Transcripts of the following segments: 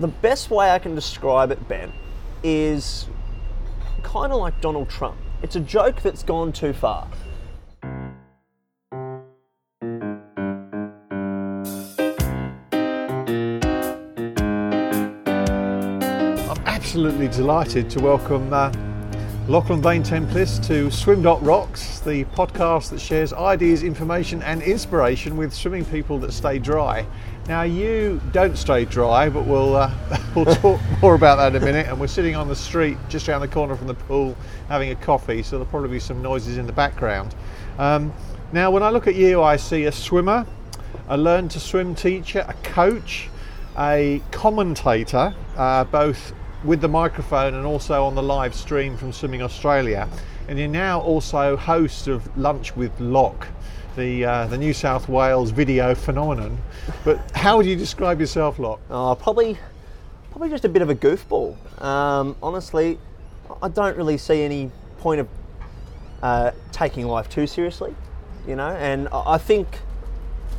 The best way I can describe it, Ben, is kind of like Donald Trump. It's a joke that's gone too far. I'm absolutely delighted to welcome uh, Lachlan Vane Tempest to Swim Rocks, the podcast that shares ideas, information, and inspiration with swimming people that stay dry. Now, you don't stay dry, but we'll, uh, we'll talk more about that in a minute. And we're sitting on the street just around the corner from the pool having a coffee, so there'll probably be some noises in the background. Um, now, when I look at you, I see a swimmer, a learn to swim teacher, a coach, a commentator, uh, both with the microphone and also on the live stream from Swimming Australia. And you're now also host of Lunch with Lach, the, uh, the New South Wales video phenomenon. But how would you describe yourself, Lach? Oh, probably, probably just a bit of a goofball. Um, honestly, I don't really see any point of uh, taking life too seriously, you know. And I think,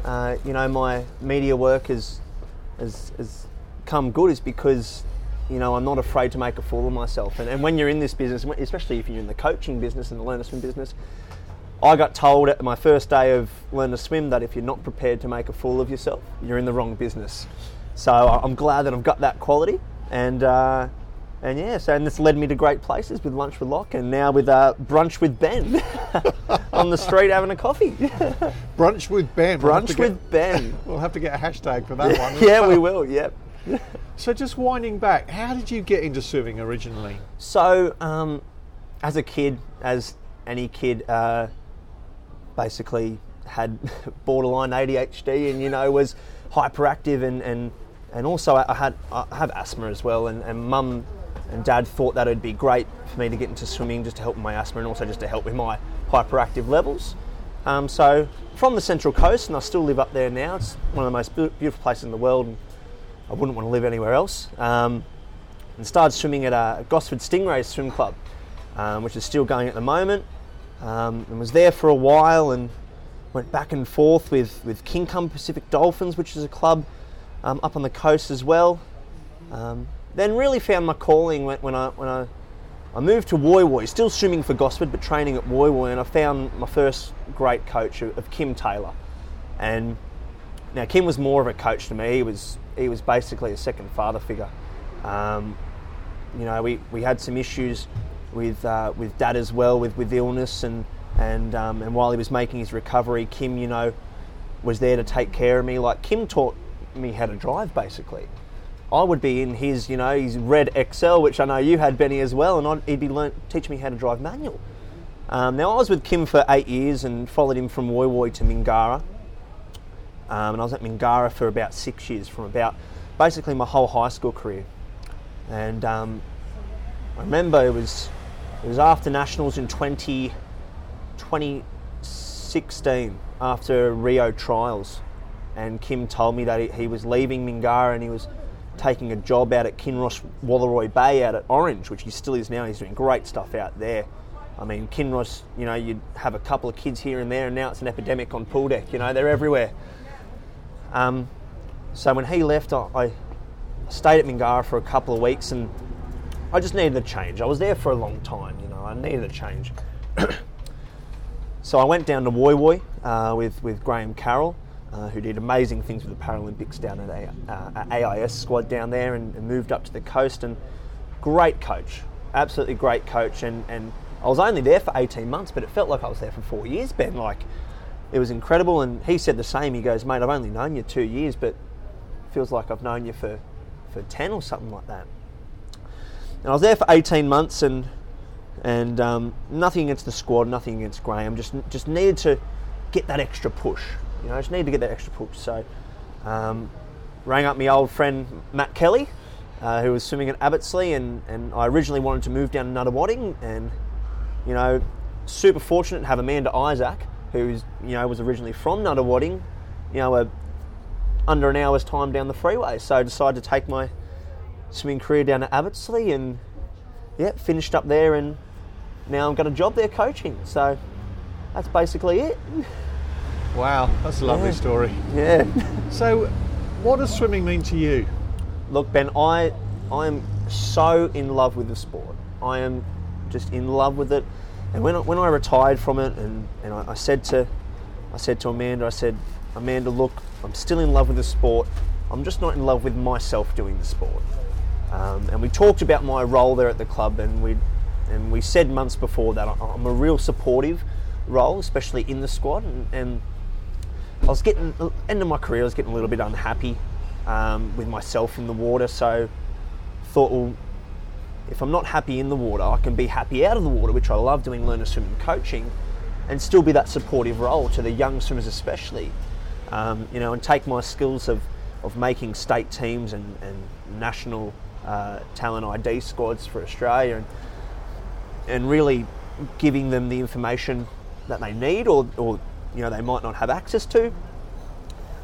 uh, you know, my media work has, has, has come good is because, you know, I'm not afraid to make a fool of myself. And, and when you're in this business, especially if you're in the coaching business and the learn to swim business, I got told at my first day of learn to swim that if you're not prepared to make a fool of yourself, you're in the wrong business. So I'm glad that I've got that quality, and uh, and yeah, so and this led me to great places with lunch with Lach, and now with uh, brunch with Ben on the street having a coffee. Brunch with Ben. We'll brunch to get- with Ben. We'll have to get a hashtag for that one. as yeah, we will. Yep. So just winding back, how did you get into swimming originally? So, um, as a kid, as any kid, uh, basically had borderline ADHD and you know was hyperactive and and and also I had I have asthma as well and, and mum and dad thought that it'd be great for me to get into swimming just to help with my asthma and also just to help with my hyperactive levels. Um, so from the Central Coast and I still live up there now. It's one of the most beautiful places in the world and I wouldn't want to live anywhere else. Um, and started swimming at a Gosford Stingrays Swim Club, um, which is still going at the moment. Um, and was there for a while and went back and forth with, with Kincumber Pacific Dolphins, which is a club um, up on the coast as well. Um, then really found my calling when, when I when I, I moved to Woy Woy, still swimming for Gosford, but training at Woy Woy, and I found my first great coach of, of Kim Taylor. And now Kim was more of a coach to me. He was he was basically a second father figure. Um, you know, we, we had some issues with uh, with dad as well, with, with illness and and um, and while he was making his recovery, Kim, you know, was there to take care of me. Like Kim taught me how to drive, basically. I would be in his, you know, his red XL, which I know you had Benny as well, and I'd, he'd be learn, teach me how to drive manual. Um, now I was with Kim for eight years and followed him from Woy Woy to Mingara. Um, and I was at Mingara for about six years, from about basically my whole high school career. And um, I remember it was it was after nationals in 20, 2016, after Rio trials, and Kim told me that he, was leaving Mingara and he was taking a job out at Kinross Wolaroi Bay out at Orange, which he still is now. He's doing great stuff out there. I mean, Kinross, you know, you'd have a couple of kids here and there, and now it's an epidemic on pool deck. You know, they're everywhere. Um, so when he left, I, I stayed at Mingara for a couple of weeks, and I just needed a change. I was there for a long time, you know. I needed a change. so I went down to Woy Woy uh, with with Graham Carroll, uh, who did amazing things with the Paralympics down at A- uh, AIS squad down there, and, and moved up to the coast. And great coach, absolutely great coach. And and I was only there for 18 months, but it felt like I was there for four years. Ben, like it was incredible. And he said the same. He goes, mate, I've only known you two years, but feels like I've known you for for 10 or something like that. And I was there for 18 months, and and um, nothing against the squad, nothing against Graham. Just just needed to get that extra push. You know, just needed to get that extra push. So um, rang up my old friend Matt Kelly, uh, who was swimming at Abbotsleigh, and and I originally wanted to move down to Nunawading, and you know, super fortunate to have Amanda Isaac, who's you know was originally from Nunawading, you know, a, under an hour's time down the freeway. So I decided to take my swimming career down to Abbotsleigh and yeah, finished up there and now I've got a job there coaching. So that's basically it. Wow, that's a lovely Yeah. story. Yeah. So, what does swimming mean to you? look, Ben, I I am so in love with the sport. I am just in love with it. And when I, when I retired from it, and, and I, I said to I said to Amanda, I said, Amanda, look, I'm still in love with the sport. I'm just not in love with myself doing the sport. Um, and we talked about my role there at the club, and we and we said months before that I'm a real supportive role, especially in the squad. And, and I was getting end of my career, I was getting a little bit unhappy um, with myself in the water. So thought, well, if I'm not happy in the water, I can be happy out of the water, which I love doing learner swimming coaching, and still be that supportive role to the young swimmers, especially. Um, you know, and take my skills of, of making state teams and, and national uh, talent ID squads for Australia and, and really giving them the information that they need or, or you know they might not have access to.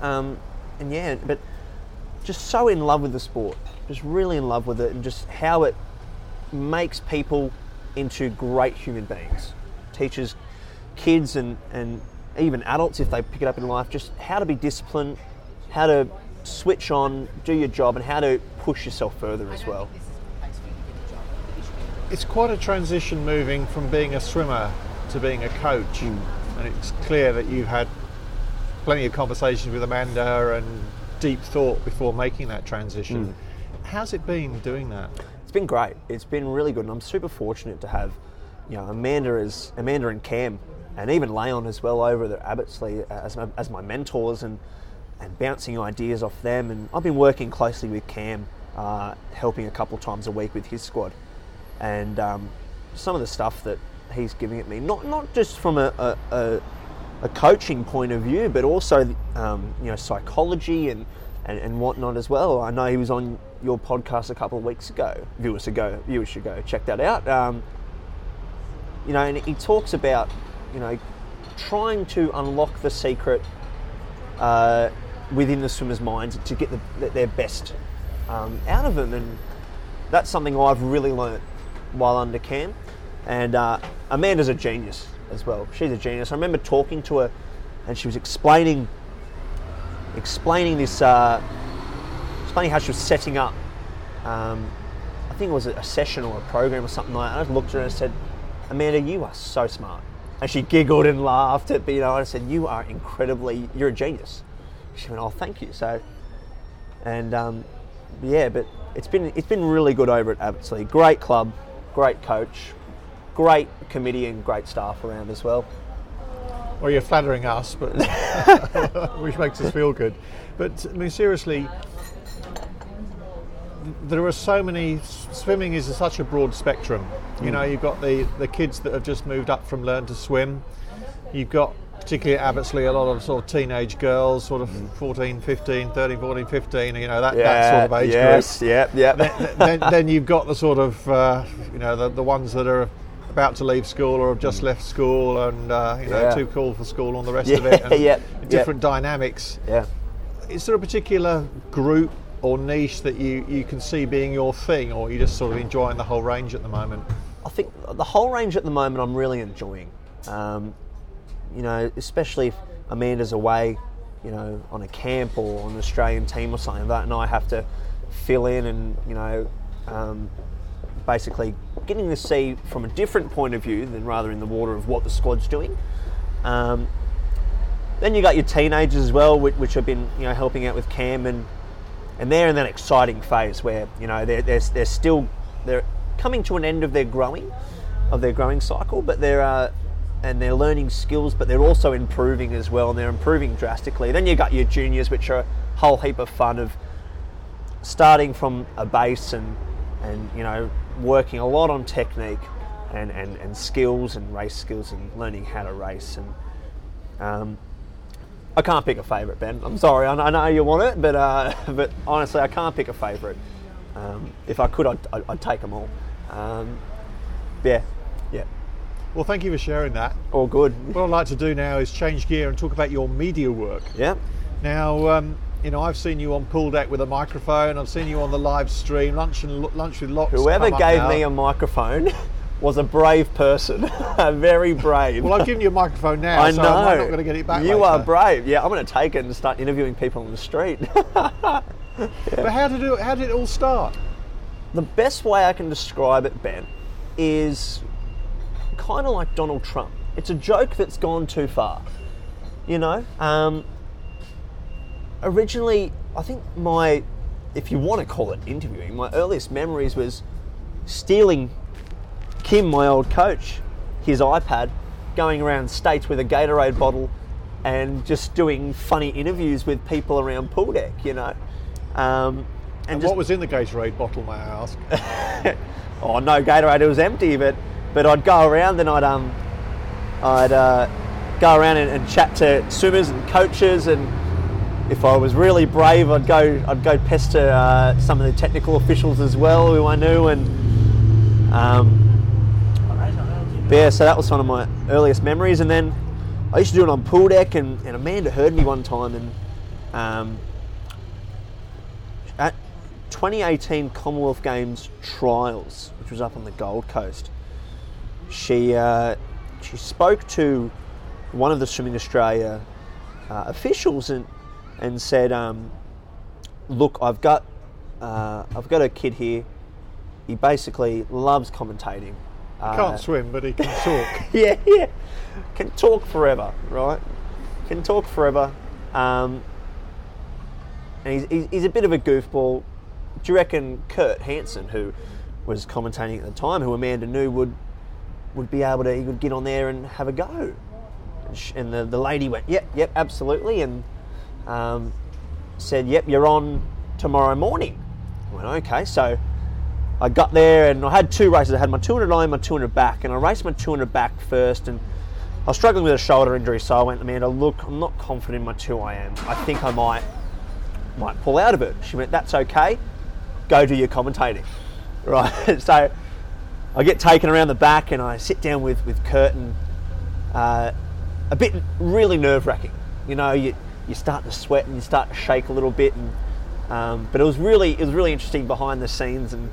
Um, and yeah, but just so in love with the sport, just really in love with it, and just how it makes people into great human beings. Teaches kids and, and even adults, if they pick it up in life, just how to be disciplined, how to switch on, do your job, and how to push yourself further as well. It's quite a transition moving from being a swimmer to being a coach, hmm. and it's clear that you've had plenty of conversations with Amanda and deep thought before making that transition. Hmm. How's it been doing that? It's been great. It's been really good, and I'm super fortunate to have, you know, Amanda as Amanda and Cam, and even Leon as well over at Abbotsleigh as my, as my mentors and and bouncing ideas off them. And I've been working closely with Cam, uh, helping a couple times a week with his squad, and um, some of the stuff that he's giving at me, not not just from a, a, a a coaching point of view, but also um, you know psychology and, and and whatnot as well. I know he was on your podcast a couple of weeks ago. Viewers should go, viewers should go check that out. Um, you know, and he talks about you know trying to unlock the secret uh, within the swimmer's minds to get the, their best um, out of them, and that's something I've really learnt while under Cam. And uh, Amanda's a genius as well. She's a genius. I remember talking to her, and she was explaining explaining this, uh, explaining how she was setting up. Um, I think it was a session or a program or something like that. I just looked at her and said, "Amanda, you are so smart." And she giggled and laughed at me. You know, I said, "You are incredibly. You're a genius." She went, "Oh, thank you." So, and um, yeah, but it's been it's been really good over at Abbotsleigh. Great club, great coach, great committee, and great staff around as well. Well, you're flattering us, but which makes us feel good. But I mean, seriously, there are so many. Swimming is such a broad spectrum. You know, you've got the the kids that have just moved up from learn to swim. You've got particularly at Abbotsleigh a lot of sort of teenage girls, sort of 14, 15, 13, 14, 15. You know that, that sort of age group yes, yep, yep. then, then you've got the sort of uh, you know the, the ones that are about to leave school or have just left school and uh, you know Yeah. too cool for school and the rest Yeah, of it and yep, different dynamics yeah. is there a particular group or niche that you, you can see being your thing or are you just sort of enjoying the whole range at the moment I think the whole range at the moment I'm really enjoying. Um, you know, especially if Amanda's away, you know, on a camp or on an Australian team or something like that, and I have to fill in and you know, um, basically getting to see from a different point of view than rather in the water of what the squad's doing. Um, then you got your teenagers as well, which, which have been you know helping out with Cam and and they're in that exciting phase where you know they're, they're, they're still they're coming to an end of their growing of their growing cycle but they're uh, and they're learning skills but they're also improving as well and they're improving drastically then you've got your juniors which are a whole heap of fun of starting from a base and and you know working a lot on technique and, and, and skills and race skills and learning how to race and um, I can't pick a favourite, Ben. I'm sorry. I know, you want it, but uh, but honestly, I can't pick a favourite. Um, if I could, I'd, I'd, I'd take them all. Um, yeah, yeah, well thank you for sharing that all good. what I'd like to do now is change gear and talk about your media work Yeah, now um, you know I've seen you on pool deck with a microphone I've seen you on the live stream lunch and lunch with locks whoever gave me a microphone was a brave person, very brave. well I've given you a microphone now I so know. I'm not going to get it back You later. are brave. Yeah, I'm going to take it and start interviewing people on the street. But how did it, how did it all start? The best way I can describe it, Ben, is kind of like Donald Trump. It's a joke that's gone too far. You know, um, originally, I think my, if you want to call it interviewing, my earliest memories was stealing Kim, my old coach, his iPad, going around states with a Gatorade bottle and just doing funny interviews with people around pool deck, you know. Um, and And just, what was in the Gatorade bottle, may I ask? oh no, Gatorade, it was empty, but but I'd go around and I'd um I'd uh, go around and, and chat to swimmers and coaches, and if I was really brave, I'd go I'd go pester uh, some of the technical officials as well, who I knew, and um, yeah, so that was one of my earliest memories, and then I used to do it on pool deck, and, and Amanda heard me one time, and um, at 2018 Commonwealth Games trials, which was up on the Gold Coast, she uh, she spoke to one of the Swimming Australia uh, officials and and said, um, "Look, I've got uh, I've got a kid here. He basically loves commentating. Uh, Can't swim, but he can talk. yeah, yeah. Can talk forever, right? Can talk forever. Um, and he's, he's, he's a bit of a goofball. Do you reckon Kurt Hansen, who was commentating at the time, who Amanda knew would would be able to, he get on there and have a go? And, sh- and the, the lady went, yep, yep, absolutely. And um, said, yep, you're on tomorrow morning. I went, okay. So I got there and I had two races. I had my 200 line, my 200 back, and I raced my 200 back first. And I was struggling with a shoulder injury, so I went, Amanda, look, I'm not confident in my 2 I am. I think I might might pull out of it. She went, that's okay. Go do your commentating. Right. so I get taken around the back and I sit down with with Kurt and uh, a bit really nerve wracking. You know, you you start to sweat and you start to shake a little bit, and um, but it was really it was really interesting behind the scenes and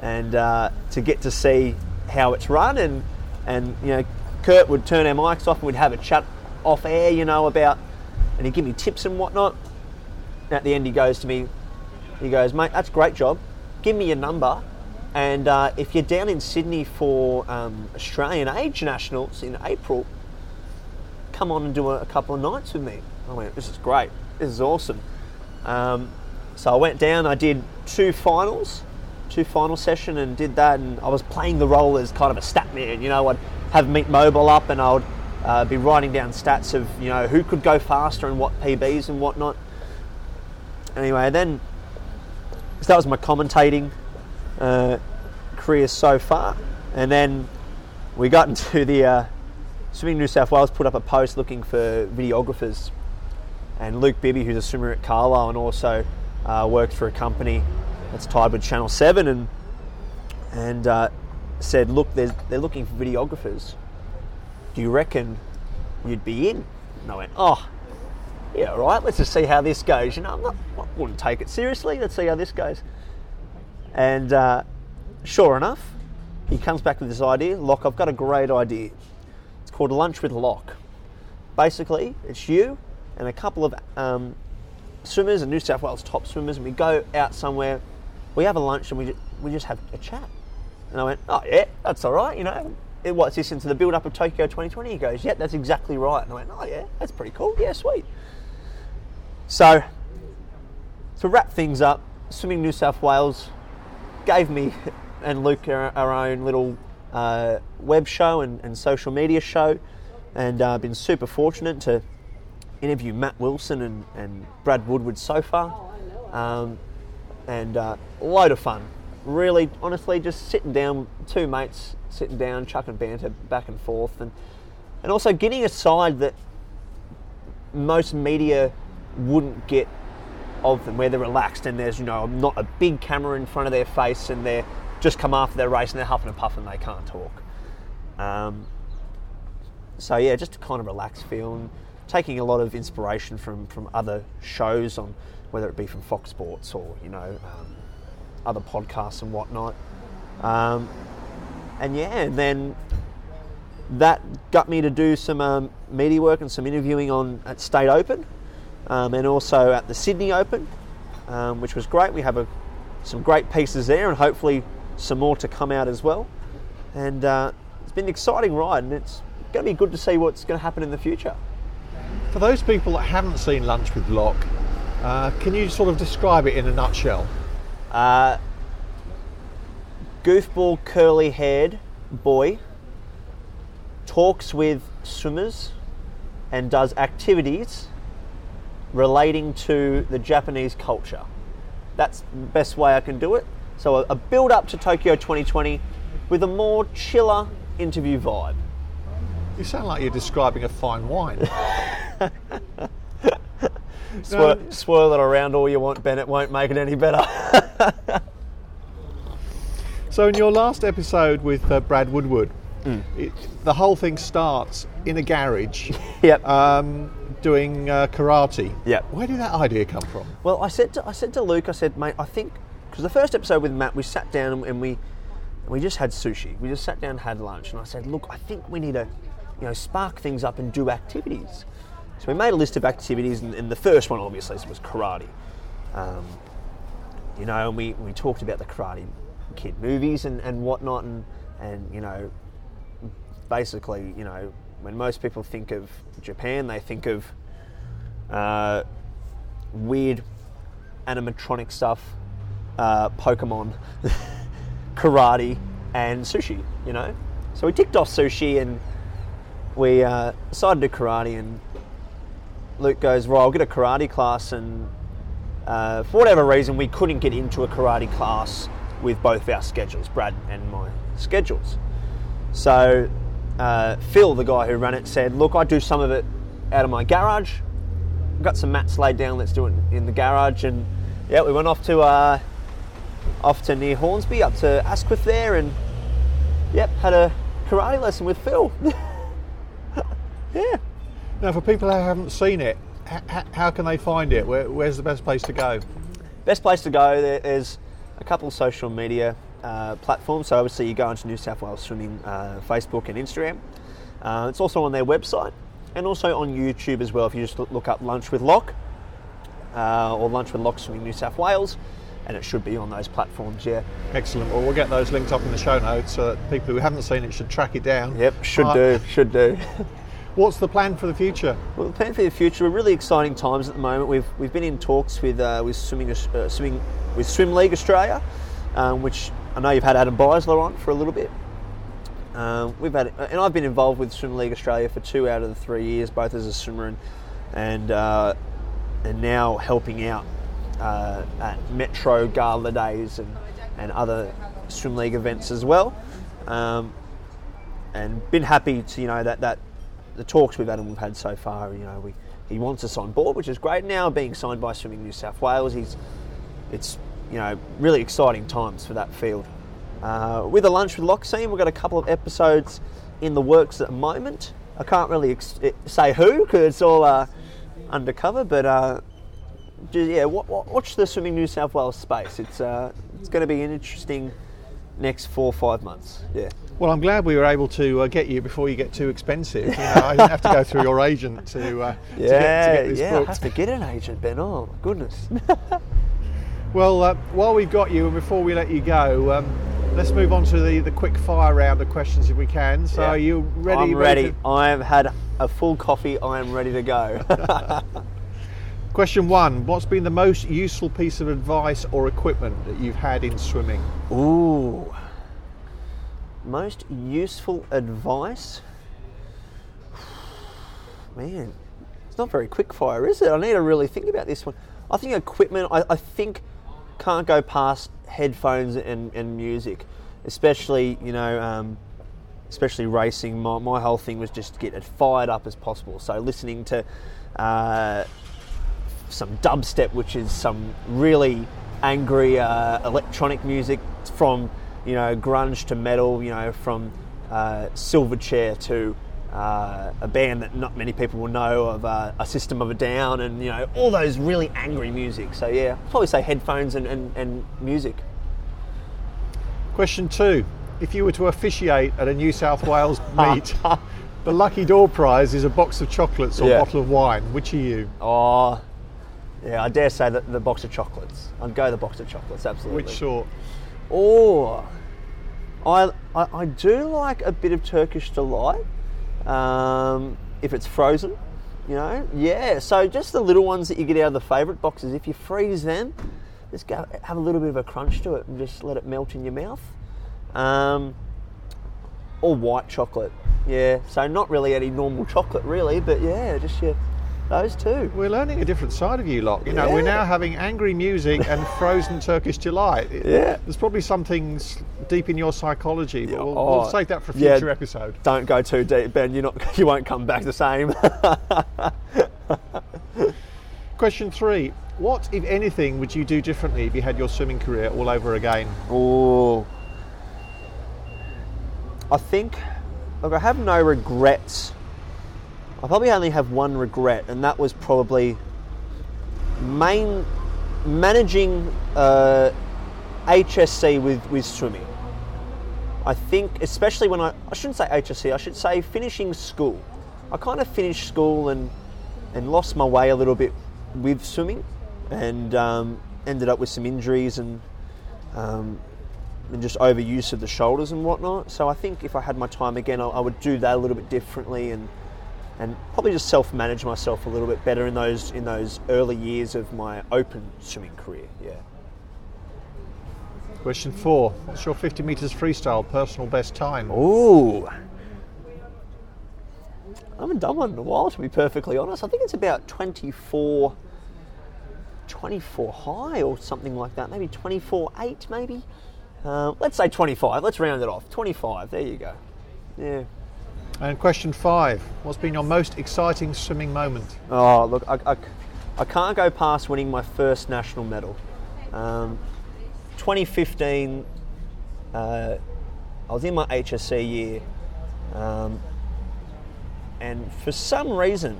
and uh, to get to see how it's run and and you know Kurt would turn our mics off and we'd have a chat off air, you know, about and he'd give me tips and whatnot. And at the end, he goes to me, he goes, mate, that's a great job. Give me your number. And uh, if you're down in Sydney for um, Australian Age Nationals in April, come on and do a, a couple of nights with me. I went, this is great. This is awesome. Um, so I went down, I did two finals, two final session and did that. And I was playing the role as kind of a stat man. You know, I'd have Meet Mobile up and I would uh, be writing down stats of, you know, who could go faster and what PBs and whatnot. Anyway, then so that was my commentating uh, career so far. And then we got into the uh, Swimming New South Wales put up a post looking for videographers. And Luke Bibby, who's a swimmer at Carlile and also uh, works for a company that's tied with Channel 7, and, and uh, said, Look, they're looking for videographers. Do you reckon you'd be in? And I went, Oh, yeah, all right, let's just see how this goes. You know, I'm not, I wouldn't take it seriously. Let's see how this goes. And uh, sure enough, he comes back with this idea. Lach, I've got a great idea. It's called Lunch with Lach. Basically, it's you and a couple of um, swimmers and New South Wales top swimmers, and we go out somewhere. We have a lunch and we we just have a chat. And I went, oh yeah, that's all right. You know, it, what's this into the build up of Tokyo 2020? He goes, yeah, that's exactly right. And I went, oh yeah, that's pretty cool. Yeah, sweet. So, to wrap things up, Swimming New South Wales gave me and Luke our, our own little uh, web show and, and social media show, and uh, been super fortunate to interview Matt Wilson and, and Brad Woodward so far. Um, and uh, a load of fun. Really, honestly, just sitting down, two mates sitting down, chucking banter back and forth, and and also getting a side that most media wouldn't get of them, where they're relaxed and there's you know not a big camera in front of their face, and they're just come after their race and they're huffing and puffing, and they can't talk. Um, so yeah, just a kind of relaxed feel and taking a lot of inspiration from from other shows on whether it be from Fox Sports or you know um, other podcasts and whatnot. Um, and yeah, and then that got me to do some um, media work and some interviewing on at State Open, um, and also at the Sydney Open. um, which was great. We have a, some great pieces there, and hopefully some more to come out as well. And uh, it's been an exciting ride, and it's going to be good to see what's going to happen in the future. For those people that haven't seen Lunch with Lach, uh, can you sort of describe it in a nutshell? Uh, goofball, curly haired boy talks with swimmers and does activities relating to the Japanese culture. That's the best way I can do it. So, a, a build up to Tokyo 2020 with a more chiller interview vibe. You sound like you're describing a fine wine. Swirl, swirl it around all you want, Bennett won't make it any better. so, in your last episode with uh, Brad Woodward, Mm. it, the whole thing starts in a garage yep. um, doing uh, karate. Yeah. Where did that idea come from? Well, I said to, I said to Luke, I said, mate, I think because the first episode with Matt, we sat down and we we just had sushi. We just sat down and had lunch, and I said, look, I think we need to, you know, spark things up and do activities. So we made a list of activities, and, and the first one obviously was karate. Um, you know, and we, we talked about the Karate Kid movies and, and whatnot, and and you know, basically, you know, when most people think of Japan, they think of uh, weird animatronic stuff, uh, Pokemon, karate, and sushi. You know, so we ticked off sushi and we uh, decided to karate. And Luke goes, "Right, I'll get a karate class." And uh, for whatever reason, we couldn't get into a karate class with both our schedules, Brad and my schedules. So uh, Phil, the guy who ran it, said, "Look, I do some of it out of my garage. I've got some mats laid down. Let's do it in the garage." And yeah, we went off to uh, off to near Hornsby, up to Asquith there, and yep, had a karate lesson with Phil. yeah. Now, for people who haven't seen it, h- how can they find it? Where, where's the best place to go? Best place to go. there- There's a couple of social media uh, platforms. So obviously you go onto New South Wales Swimming uh, Facebook and Instagram. Uh, it's also on their website and also on YouTube as well. If you just look- up Lunch with Lach uh, or Lunch with Lach Swimming New South Wales, and it should be on those platforms. Yeah. Excellent. Well, we'll get those linked up in the show notes so that people who haven't seen it should track it down. Yep. Should Right. do. Should do. What's the plan for the future? Well, the plan for the future, we're really exciting times at the moment. We've, we've been in talks with uh, with swimming uh, swimming with Swim League Australia, um, which I know you've had Adam Beisler on for a little bit. Um, we've had, and I've been involved with Swim League Australia for two out of the three years, both as a swimmer and and, uh, and now helping out uh, at Metro Gala Days and, and other swim league events as well. Um, and been happy to you know that that the talks we've had and we've had so far. You know, we he wants us on board, which is great. Now being signed by Swimming New South Wales, he's it's you know really exciting times for that field. Uh, with a lunch with scene, we've got a couple of episodes in the works at the moment. I can't really ex- eh, say who because it's all uh, undercover, but uh, just, yeah, wa- wa- watch the Swimming New South Wales space. It's uh, it's going to be an interesting next four or five months. Yeah. Well, I'm glad we were able to uh, get you before you get too expensive. You know, I didn't have to go through your agent to, uh, to, get, to Yeah, get this yeah, I have to get an agent, Ben. Oh, my goodness. Well, uh, while we've got you and before we let you go, um, let's move on to the, the quick fire round of questions if we can. So, Yeah. are you ready? I'm ready. to- I've had a full coffee. I am ready to go. Question one What's been the most useful piece of advice or equipment that you've had in swimming? Ooh. Most useful advice? Man, it's not very quick fire, is it? I need to really think about this one. I think equipment, I, I think, can't go past headphones and, and music, especially, you know, um, especially racing. My, my whole thing was just to get as fired up as possible. So listening to uh, some dubstep, which is some really angry uh, electronic music from you know grunge to metal, you know from uh, Silverchair to uh, a band that not many people will know of, uh, a System of a Down, and you know all those really angry music. So yeah, I'd probably say headphones and, and, and music. Question two If you were to officiate at a New South Wales meet, the lucky door prize is a box of chocolates or Yeah. bottle of wine. Which are you? Oh, Yeah, I dare say that the box of chocolates. I'd go the box of chocolates, absolutely. Which sort? Oh, I, I, I do like a bit of Turkish delight. Um, if it's frozen, you know, yeah. So just the little ones that you get out of the favourite boxes. If you freeze them, just go have a little bit of a crunch to it and just let it melt in your mouth. Um, or white chocolate, yeah. So not really any normal chocolate, really, but yeah, just your those two. We're learning a different side of you lot. You know, we're now having angry music and frozen Turkish delight. Yeah. There's probably some things deep in your psychology, but we'll, Oh, we'll save that for a yeah. future episode. Don't go too deep, Ben. You're not. You won't come back the same. Question three. What, if anything, would you do differently if you had your swimming career all over again? Oh, I think. Look, I have no regrets. I probably only have one regret, and that was probably main managing uh, HSC with with swimming. I think, especially when I I shouldn't say HSC, I should say finishing school. I kind of finished school and and lost my way a little bit with swimming, and um, ended up with some injuries and um, and just overuse of the shoulders and whatnot. So I think if I had my time again, I, I would do that a little bit differently and and probably just self-manage myself a little bit better in those in those early years of my open swimming career. Yeah. Question four. What's your 50 metres freestyle personal best time? Ooh. I haven't done one in a while, to be perfectly honest. I think it's about 24, 24 high or something like that. Maybe 24 8, maybe. Uh, let's say 25. Let's round it off. 25. There you go. Yeah. And question five. What's been your most exciting swimming moment? Oh, look, I, I, I can't go past winning my first national medal. Um, 2015, uh, I was in my HSC year, um, and for some reason,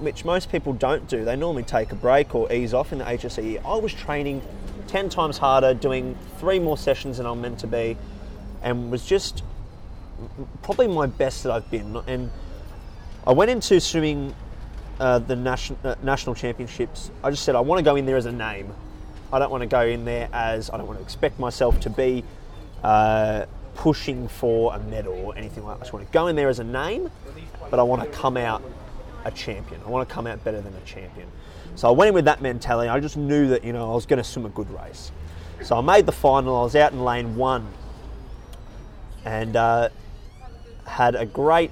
which most people don't do, they normally take a break or ease off in the HSC year. I was training 10 times harder, doing three more sessions than I'm meant to be, and was just probably my best that I've been. And I went into swimming uh, the national uh, national championships. I just said I want to go in there as a name. I don't want to go in there as I don't want to expect myself to be uh, pushing for a medal or anything like that. I just want to go in there as a name, but I want to come out a champion. I want to come out better than a champion. So I went in with that mentality. I just knew that you know I was going to swim a good race. So I made the final. I was out in lane one, and uh, had a great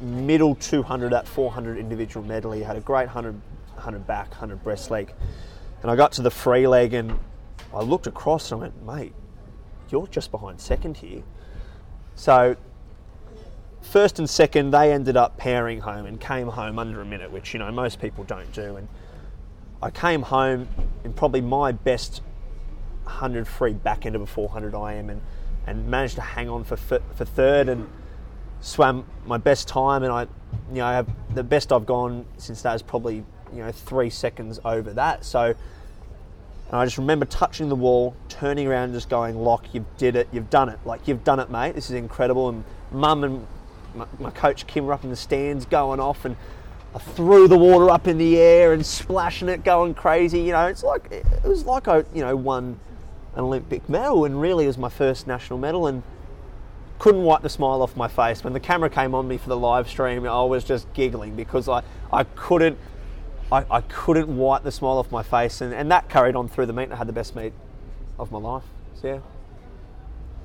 middle 200 at 400 individual medley. Had a great 100, 100 back, 100 breast leg. And I got to the free leg and I looked across and I went, mate, you're just behind second here. So first and second, they ended up pairing home and came home under a minute, which you know most people don't do. And I came home in probably my best 100 free back end of a 400 IM and, and managed to hang on for for third and swam my best time and I you know the best I've gone since that is probably you know three seconds over that. So and I just remember touching the wall turning around and just going Lach you've did it. You've done it. Like you've done it mate. This is incredible. And mum and my, my coach Kim were up in the stands going off and I threw the water up in the air and splashing it going crazy you know. It's like it was like I you know won an Olympic medal and really it was my first national medal and couldn't wipe the smile off my face. When the camera came on me for the live stream, I was just giggling because I, I couldn't I, I couldn't wipe the smile off my face and, and that carried on through the meet. I had the best meet of my life. So yeah.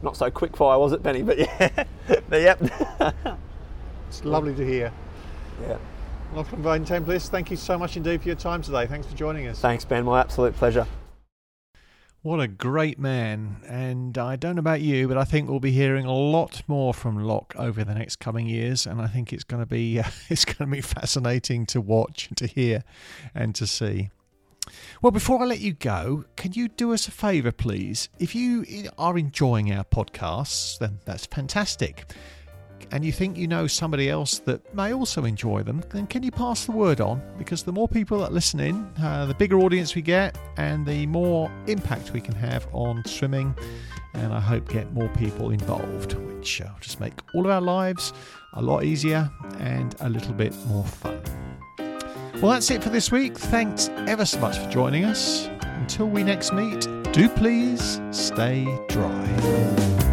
Not so quick fire was it, Benny, but yeah. but yep. It's lovely to hear. yeah. Lachlan Vane Tempest, thank you so much indeed for your time today. Thanks for joining us. Thanks, Ben. My absolute pleasure. What a great man. And I don't know about you, but I think we'll be hearing a lot more from Lach over the next coming years. And I think it's going to be uh, it's going to be fascinating to watch to hear and to see. Well, before I let you go, can you do us a favour, please? If you are enjoying our podcasts, then that's fantastic. And you think you know somebody else that may also enjoy them, then can you pass the word on? Because the more people that listen in, uh, the bigger audience we get, and the more impact we can have on swimming, and I hope get more people involved, which will just make all of our lives a lot easier and a little bit more fun. Well, that's it for this week. Thanks ever so much for joining us. Until we next meet, do please stay dry.